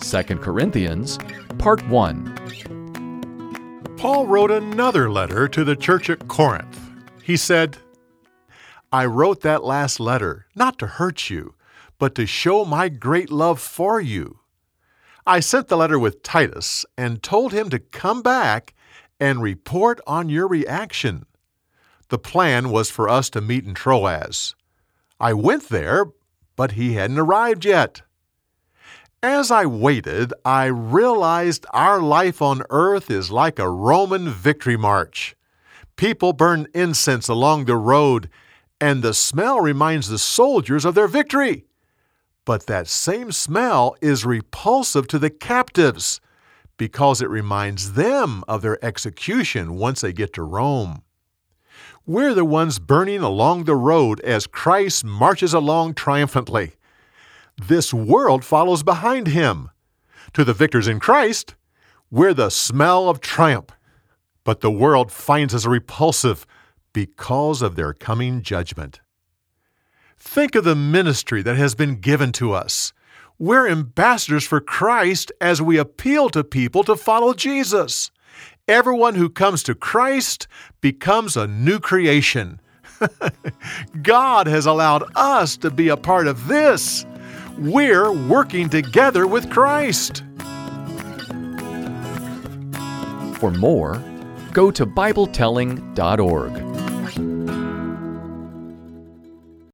2 Corinthians, Part 1. Paul wrote another letter to the church at Corinth. He said, I wrote that last letter not to hurt you, but to show my great love for you. I sent the letter with Titus and told him to come back and report on your reaction. The plan was for us to meet in Troas. I went there, but he hadn't arrived yet. As I waited, I realized our life on earth is like a Roman victory march. People burn incense along the road, and the smell reminds the soldiers of their victory. But that same smell is repulsive to the captives because it reminds them of their execution once they get to Rome. We're the ones burning along the road as Christ marches along triumphantly. This world follows behind him. To the victors in Christ, we're the smell of triumph. But the world finds us repulsive because of their coming judgment. Think of the ministry that has been given to us. We're ambassadors for Christ as we appeal to people to follow Jesus. Everyone who comes to Christ becomes a new creation. God has allowed us to be a part of this. We're working together with Christ. For more, go to BibleTelling.org.